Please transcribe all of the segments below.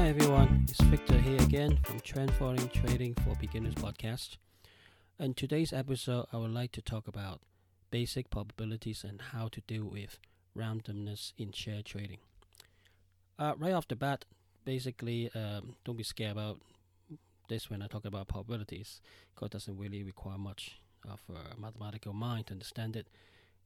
Hi everyone, it's Victor here again from Trend Following Trading for Beginners podcast. In today's episode, I would like to talk about basic probabilities and how to deal with randomness in share trading. Uh, right off the bat, basically, um, don't be scared about this when I talk about probabilities, because it doesn't really require much of a mathematical mind to understand it.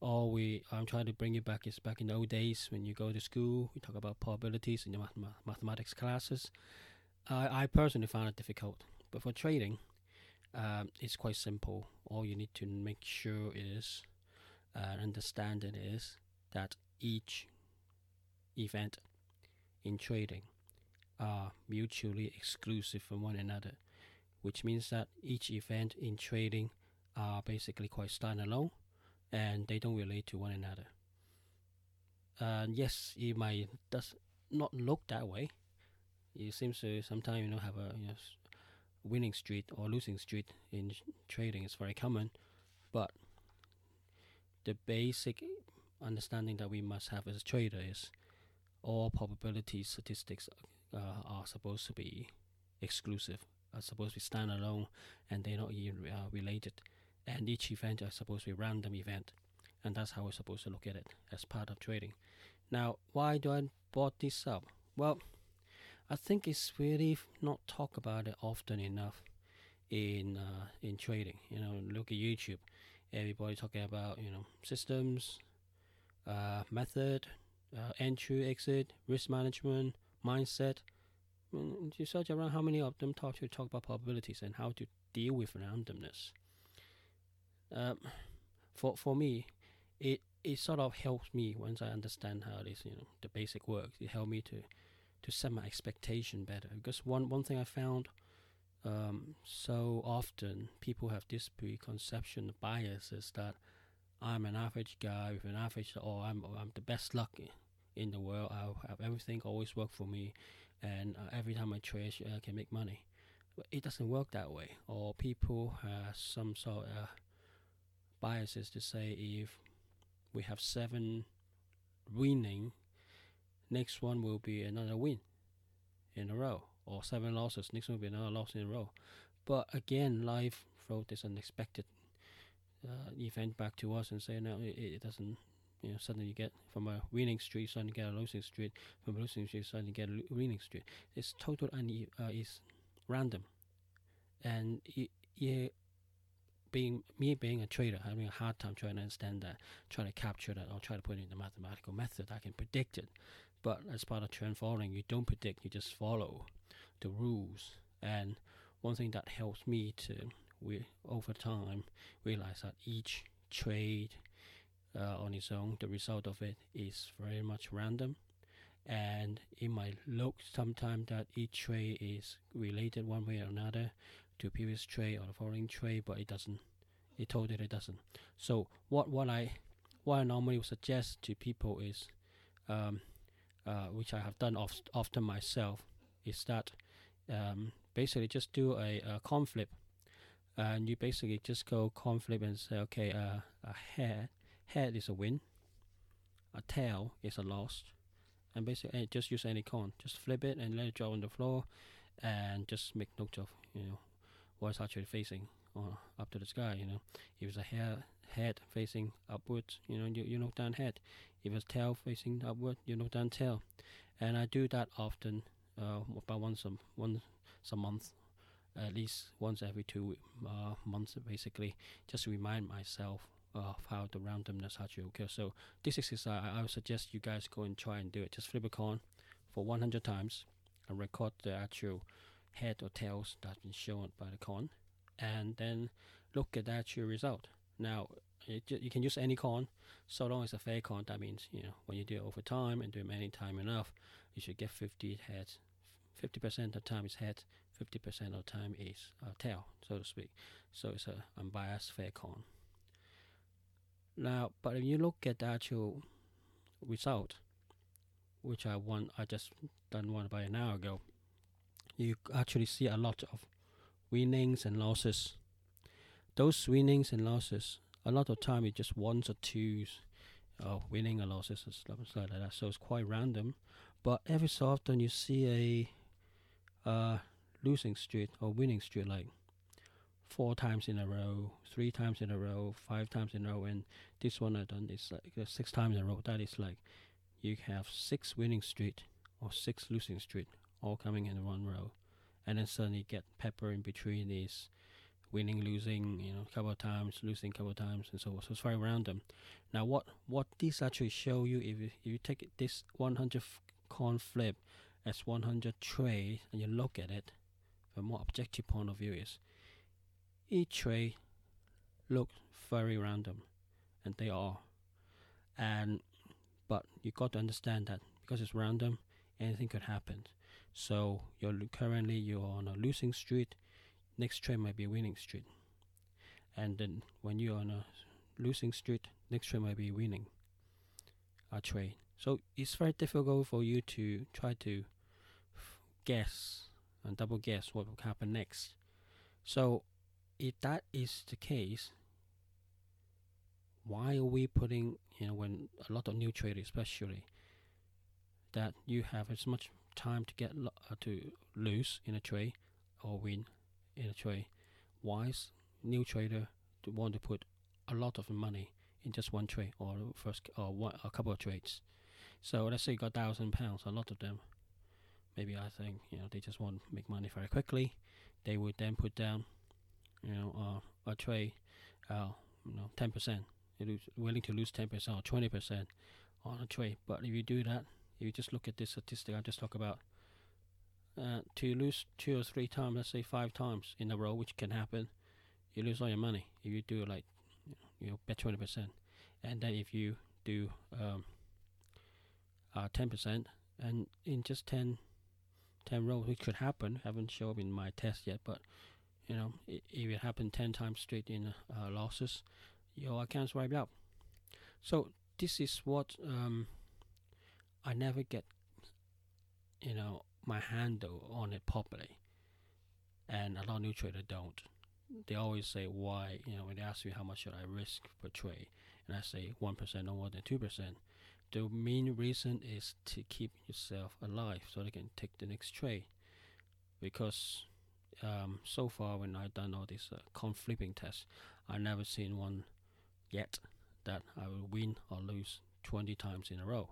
All we I'm trying to bring you back is back in the old days when you go to school, we talk about probabilities in your math- mathematics classes. I personally found it difficult, but for trading, um, it's quite simple. All you need to make sure is uh, understand it is that each event in trading are mutually exclusive from one another, which means that each event in trading are basically quite standalone and they don't relate to one another. And yes, it might does not look that way. It seems to sometimes you know have a you know, winning streak or losing streak in trading is very common, but the basic understanding that we must have as a trader is all probability statistics uh, are supposed to be exclusive, are supposed to be standalone, and they're not even uh, related. And each event is supposed to be a random event, and that's how we're supposed to look at it as part of trading. Now, why do I brought this up? Well, I think it's really not talked about it often enough in uh, in trading. You know, look at YouTube, everybody talking about you know systems, uh, method, uh, entry, exit, risk management, mindset. When you search around, how many of them talk to talk about probabilities and how to deal with randomness? Um, for for me, it it sort of helps me once I understand how this you know the basic works. It helped me to to set my expectation better because one one thing I found um, so often people have this preconception bias is that I'm an average guy with an average or I'm I'm the best luck in the world. I have everything always work for me, and uh, every time I trade, I can make money. But it doesn't work that way. Or people have some sort of biases to say if we have seven winning, next one will be another win in a row, or seven losses, next one will be another loss in a row. But again, life throws this unexpected uh, event back to us and say no, it, it doesn't. You know, suddenly you get from a winning streak, suddenly get a losing streak, from a losing streak, suddenly get a winning streak. It's total and uh, is random, and it, yeah, being me being a trader, having a hard time trying to understand that, trying to capture that, or try to put it in the mathematical method. I can predict it, but as part of trend following, you don't predict; you just follow the rules. And one thing that helps me to, we over time, realize that each trade uh, on its own, the result of it is very much random. And it might look sometimes that each trade is related one way or another, to a previous trade or the following trade, but it doesn't. It told it it doesn't. So what what I what I normally suggest to people is, um, uh, which I have done oft, often myself, is that um, basically just do a, a coin flip, and you basically just go coin flip and say, okay, uh, a head head is a win, a tail is a loss, and basically just use any coin, just flip it and let it drop on the floor, and just make note of you know was actually facing up to the sky. You know, if it's a hair, head facing upwards, you know, you, you knock down head. If it's tail facing upward, you knock down tail. And I do that often, uh, about once a once a month, at least once every two uh, months, basically, just to remind myself of how the randomness actually occurs. So this exercise, I, I would suggest you guys go and try and do it. Just flip a coin for 100 times and record the actual head or tails that's been shown by the coin, and then look at the actual result. Now, you can use any coin, so long as a fair coin. That means you know when you do it over time and do it many time enough, you should get 50 heads. 50% of the time is head, 50% of the time is uh, tail, so to speak. So it's a unbiased fair coin. Now, but if you look at the actual result, which I want, I just done one about an hour ago, you actually see a lot of winnings and losses. Those winnings and losses, a lot of time it's just ones or twos, uh, winning or losses stuff like that. So it's quite random. But every so often you see a losing streak or winning streak like four times in a row, three times in a row, five times in a row, and this one I done is like uh, six times in a row. That is like you have six winning streak or six losing streak all coming in one row, and then suddenly get pepper in between these winning, losing, you know, a couple of times, losing a couple of times, and so on. So it's very random. Now, what what this actually show you if you, if you take this 100 coin flip as 100 trade and you look at it from a more objective point of view is each trade looks very random, and they are. And but you got to understand that because it's random, anything could happen. So you're currently you're on a losing streak. Next trade might be winning streak, and then when you're on a losing streak, next trade might be winning a trade. So it's very difficult for you to try to guess and double guess what will happen next. So if that is the case, why are we putting, you know, when a lot of new traders, especially, that you have as much time to get lo- uh, to lose in a trade or win in a trade? Wise new trader to want to put a lot of money in just one trade or first or one, a couple of trades? So let's say you got thousand pounds, a lot of them. Maybe I think you know they just want to make money very quickly. They would then put down you know, uh, a trade, uh, you know, ten percent. You're willing to lose ten percent or twenty percent on a trade. But if you do that, if you just look at this statistic I just talked about, uh, to lose two or three times, let's say five times in a row, which can happen, you lose all your money. If you do like, you know, bet twenty percent, and then if you do um, uh, ten percent, and in just 10, 10 rows, which could happen, haven't shown up in my test yet, but you know, if it happened 10 times straight in uh, losses, your account's wiped out. So this is what um, I never get, you know, my handle on it properly. And a lot of new traders don't. They always say why, you know, when they ask me how much should I risk per trade, and I say 1% no more than 2%. The main reason is to keep yourself alive so they can take the next trade. Because um, so far when I've done all these uh, coin flipping tests, I've never seen one yet that I will win or lose 20 times in a row.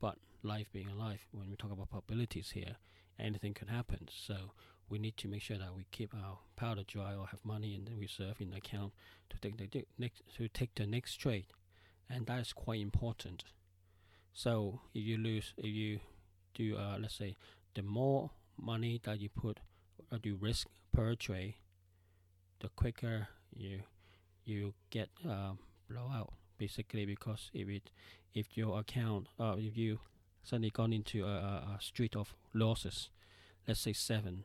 But life being alive, when we talk about probabilities here, anything can happen. So we need to make sure that we keep our powder dry or have money in the reserve in the account to take the next to take the next trade, and that is quite important. So if you lose, if you do, uh, let's say, the more money that you put or do risk per trade, the quicker you you get uh, blowout. Basically, because if it if your account uh, if you suddenly gone into a, a, street of losses, let's say seven,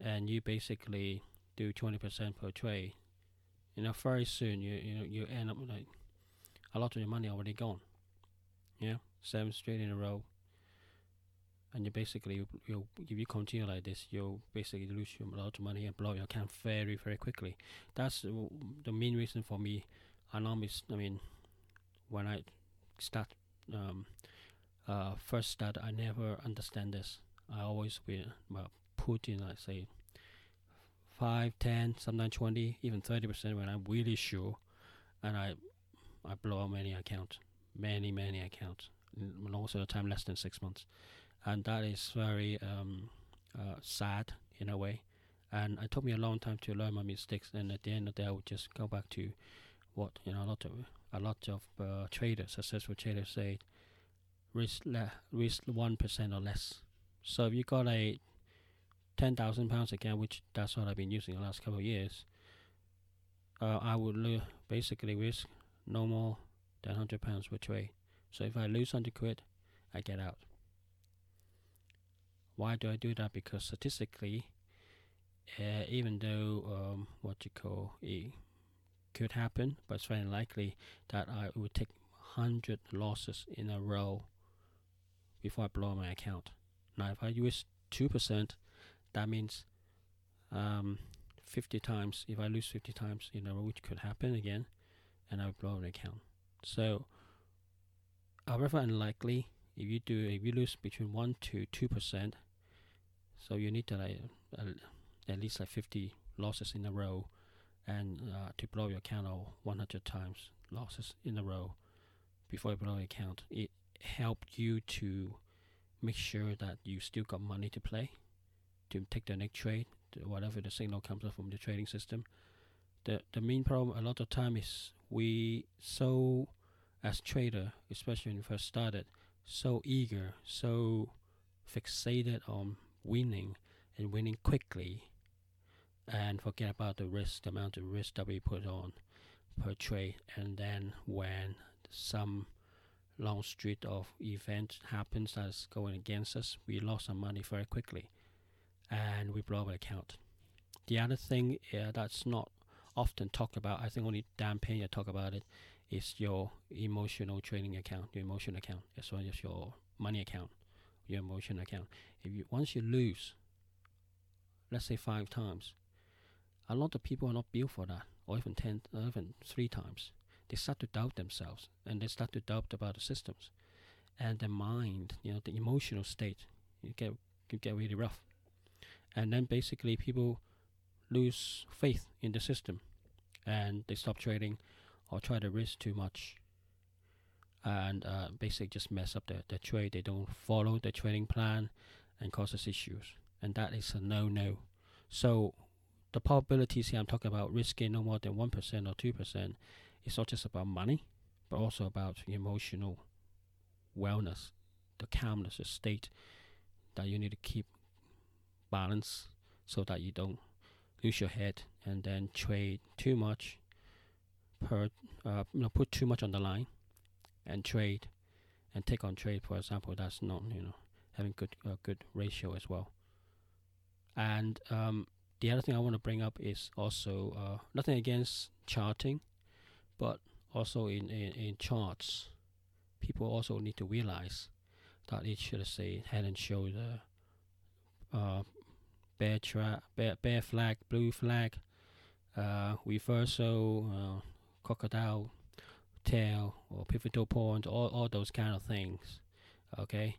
and you basically do twenty percent per trade, you know, very soon you you you end up like a lot of your money already gone. Yeah, seven straight in a row and you basically you if you continue like this, you'll basically lose a lot of money and blow your account very very quickly. That's the main reason for me. I normally, I mean, when I start um, uh, first start, I never understand this. I always will uh, put in, like say, five, ten, sometimes twenty, even thirty percent when I'm really sure, and I I blow many accounts, many many accounts, most of the time less than six months and that is very um, uh, sad in a way. And it took me a long time to learn my mistakes. And at the end of the day, I would just go back to what you know a lot of a lot of uh, traders, successful traders, say risk le- risk one percent or less. So if you got a ten thousand pounds account, which that's what I've been using the last couple of years, uh, I would lo- basically risk no more than hundred pounds per trade. So if I lose hundred quid, I get out. Why do I do that? Because statistically, uh, even though um, what you call it could happen, but it's very likely that I would take hundred losses in a row before I blow my account. Now, if I use two percent, that means um, fifty times. If I lose fifty times in a row, which could happen again, and I blow an account. So, however unlikely, if you do, if you lose between one to two percent, So you need to like at least like 50 losses in a row, and uh, to blow your account out 100 times losses in a row before you blow your account. It helped you to make sure that you still got money to play, to take the next trade, whatever the signal comes up from the trading system. The the main problem a lot of time is we so as trader, especially when you first started, so eager, so fixated on winning and winning quickly and forget about the risk, the amount of risk that we put on per trade. And then when some long street of events happens that's going against us, we lost some money very quickly and we blow up our account. The other thing uh, that's not often talked about, I think only Dan Pena talk about it, is your emotional trading account, your emotional account, as well as your money account, your emotional account. If you once you lose, let's say five times, a lot of people are not built for that, or even ten, or even three times. They start to doubt themselves, and they start to doubt about the systems, and the mind, you know, the emotional state, you get you get really rough, and then basically people lose faith in the system, and they stop trading, or try to risk too much, and uh, basically just mess up the, the trade. They don't follow the trading plan, and causes issues, and that is a no-no. So the probabilities here I'm talking about risking no more than 1% or 2% is not just about money, but also about emotional wellness, the calmness, the state that you need to keep balance so that you don't lose your head and then trade too much per uh, you know, put too much on the line and trade and take on trade for example that's not you know having good uh, good ratio as well. And um, the other thing I want to bring up is also uh, nothing against charting, but also in, in, in charts, people also need to realize that it should say head and shoulder, uh, bear, tra- bear, bear flag, bull flag, uh, reversal, uh, crocodile tail, or pivotal point, all, all those kind of things. Okay,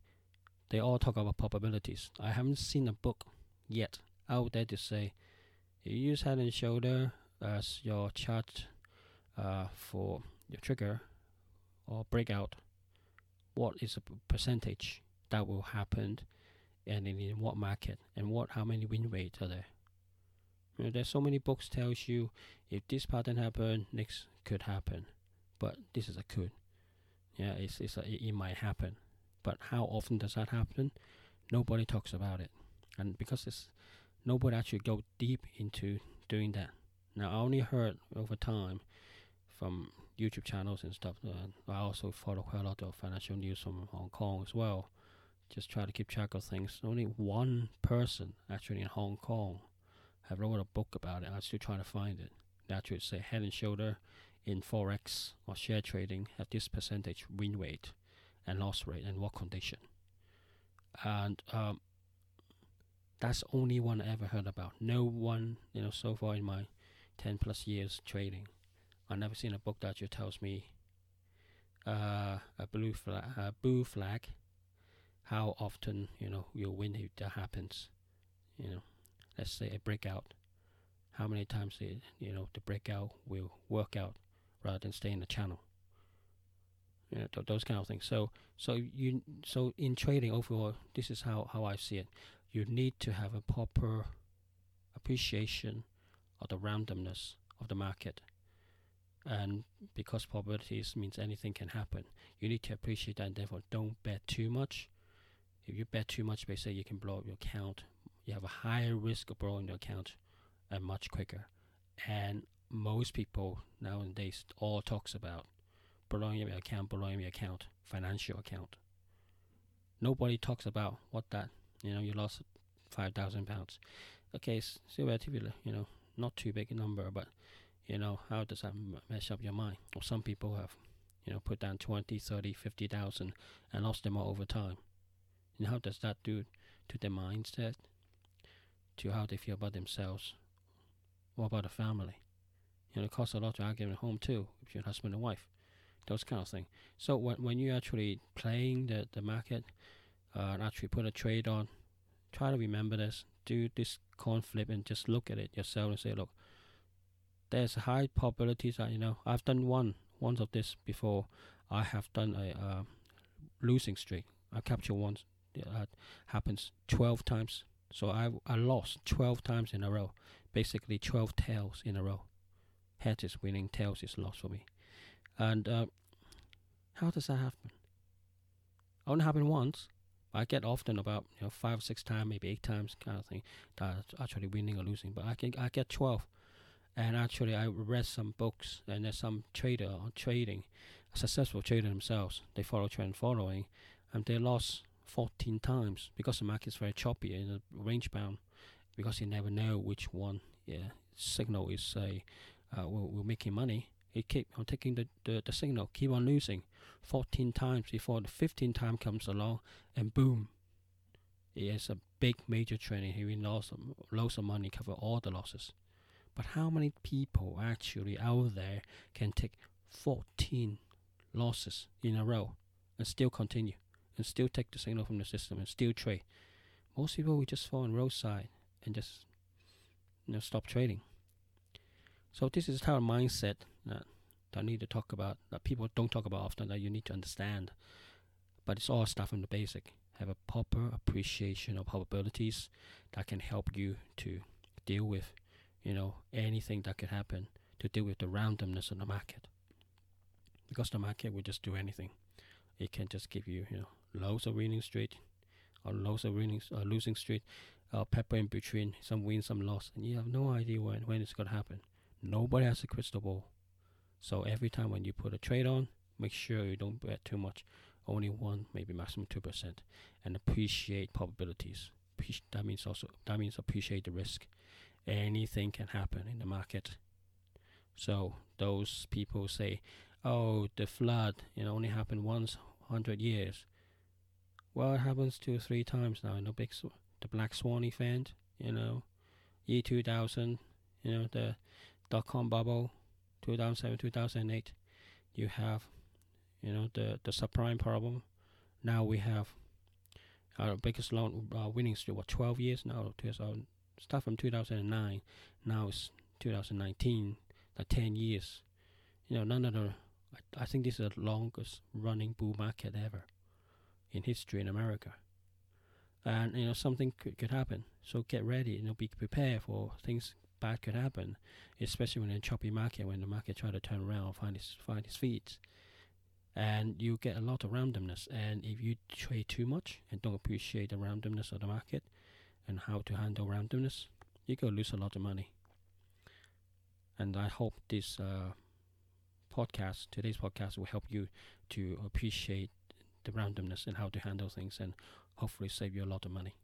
they all talk about probabilities. I haven't seen a book yet out there to say you use head and shoulder as your chart uh, for your trigger or breakout. What is a percentage that will happen, and in, in what market, and what how many win rates are there? You know, there's so many books tells you if this pattern happen, next could happen, but this is a could. Yeah, it's it's a, it, it might happen, but how often does that happen? Nobody talks about it, and because it's nobody actually go deep into doing that. Now I only heard over time from YouTube channels and stuff. Uh, I also follow quite a lot of financial news from Hong Kong as well. Just try to keep track of things. Only one person actually in Hong Kong have wrote a book about it. I'm still trying to find it. Actually say head and shoulder in forex or share trading at this percentage win rate and loss rate and what condition. And um, that's only one I ever heard about. No one, you know, so far in my 10 plus years trading, I've never seen a book that just tells me uh, a bull flag, a bull flag, how often, you know, you'll win if that happens. You know, let's say a breakout, how many times, it, you know, the breakout will work out rather than stay in the channel. You know, th- those kind of things. So, so you, so in trading overall, this is how, how I see it you need to have a proper appreciation of the randomness of the market. And because probabilities means anything can happen, you need to appreciate that and therefore don't bet too much. If you bet too much, basically you can blow up your account. You have a higher risk of blowing your account and much quicker. And most people nowadays all talks about your account, your account, financial account. Nobody talks about what that you know, you lost five thousand pounds. Okay, it's still relatively, you know, not too big a number, but you know, how does that mess up your mind? Or some people have, you know, put down 20, 30, 50,000 and lost them all over time. And how does that do to their mindset? To how they feel about themselves? What about the family? You know, it costs a lot to argue at home too, if you're husband and wife. Those kind of things. So when when you're actually playing the, the market, uh, and actually put a trade on, try to remember this. Do this coin flip and just look at it yourself and say, look, there's high probabilities that you know I've done one once of this before. I have done a uh, losing streak. I capture once. That happens 12 times. So I I lost 12 times in a row. Basically 12 tails in a row. Heads is winning, tails is lost for me. And uh, how does that happen? Only happened once. I get often about you know five or six times, maybe eight times kind of thing that actually winning or losing. But I can I get twelve, and actually I read some books and there's some trader on trading, successful trader themselves. They follow trend following, and they lost fourteen times because the market is very choppy and range bound, because you never know which one yeah signal is say uh, will will making money he keep on taking the, the, the signal, keep on losing 14 times before the 15th time comes along, and boom, it is a big major training. He lost loads of money, cover all the losses. But how many people actually out there can take 14 losses in a row and still continue and still take the signal from the system and still trade? Most people will just fall on roadside and just you know stop trading. So this is how mindset that I need to talk about that people don't talk about often that you need to understand. But it's all stuff from the basic. Have a proper appreciation of probabilities that can help you to deal with, you know, anything that could happen to deal with the randomness of the market. Because the market will just do anything. It can just give you, you know, loads of winning streak or loads of winning uh, losing streak, uh, pepper in between, some win, some loss, and you have no idea when when it's gonna happen. Nobody has a crystal ball. So every time when you put a trade on, make sure you don't bet too much. Only one, maybe maximum two percent, and appreciate probabilities. That means also that means appreciate the risk. Anything can happen in the market. So those people say, "Oh, the flood, it only happened once, hundred years." Well, it happens two, or three times now. Know, big, sw- the Black Swan event. You know, year two thousand. You know, the dot com bubble, 2007, 2008. You have, you know, the the subprime problem. Now we have our biggest loan uh, winning streak. What 12 years now? 2000 start from 2009. Now it's 2019. The 10 years. You know, none of the. I, I think this is the longest running bull market ever in history in America. And you know something could, could happen. So get ready. You know, be prepared for things bad could happen, especially when in a choppy market, when the market try to turn around, find its find its feet, and you get a lot of randomness. And if you trade too much and don't appreciate the randomness of the market and how to handle randomness, you could lose a lot of money. And I hope this uh, podcast, today's podcast, will help you to appreciate the randomness and how to handle things, and hopefully save you a lot of money.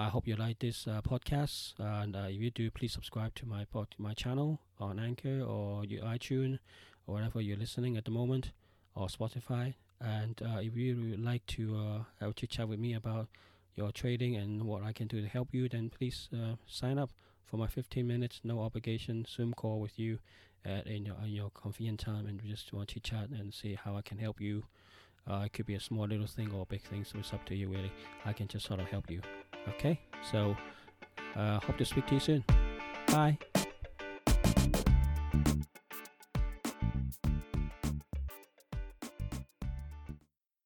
I hope you like this uh, podcast, and uh, if you do, please subscribe to my pod, my channel on Anchor or your iTunes or wherever you're listening at the moment, or Spotify. And uh, if you would like to uh, have a chat with me about your trading and what I can do to help you, then please uh, sign up for my 15 minutes, no obligation Zoom call with you at in your, in your convenient time, and we just want to chat and see how I can help you. Uh, it could be a small little thing or a big thing, so it's up to you really. I can just sort of help you. Okay, so uh, hope to speak to you soon. Bye.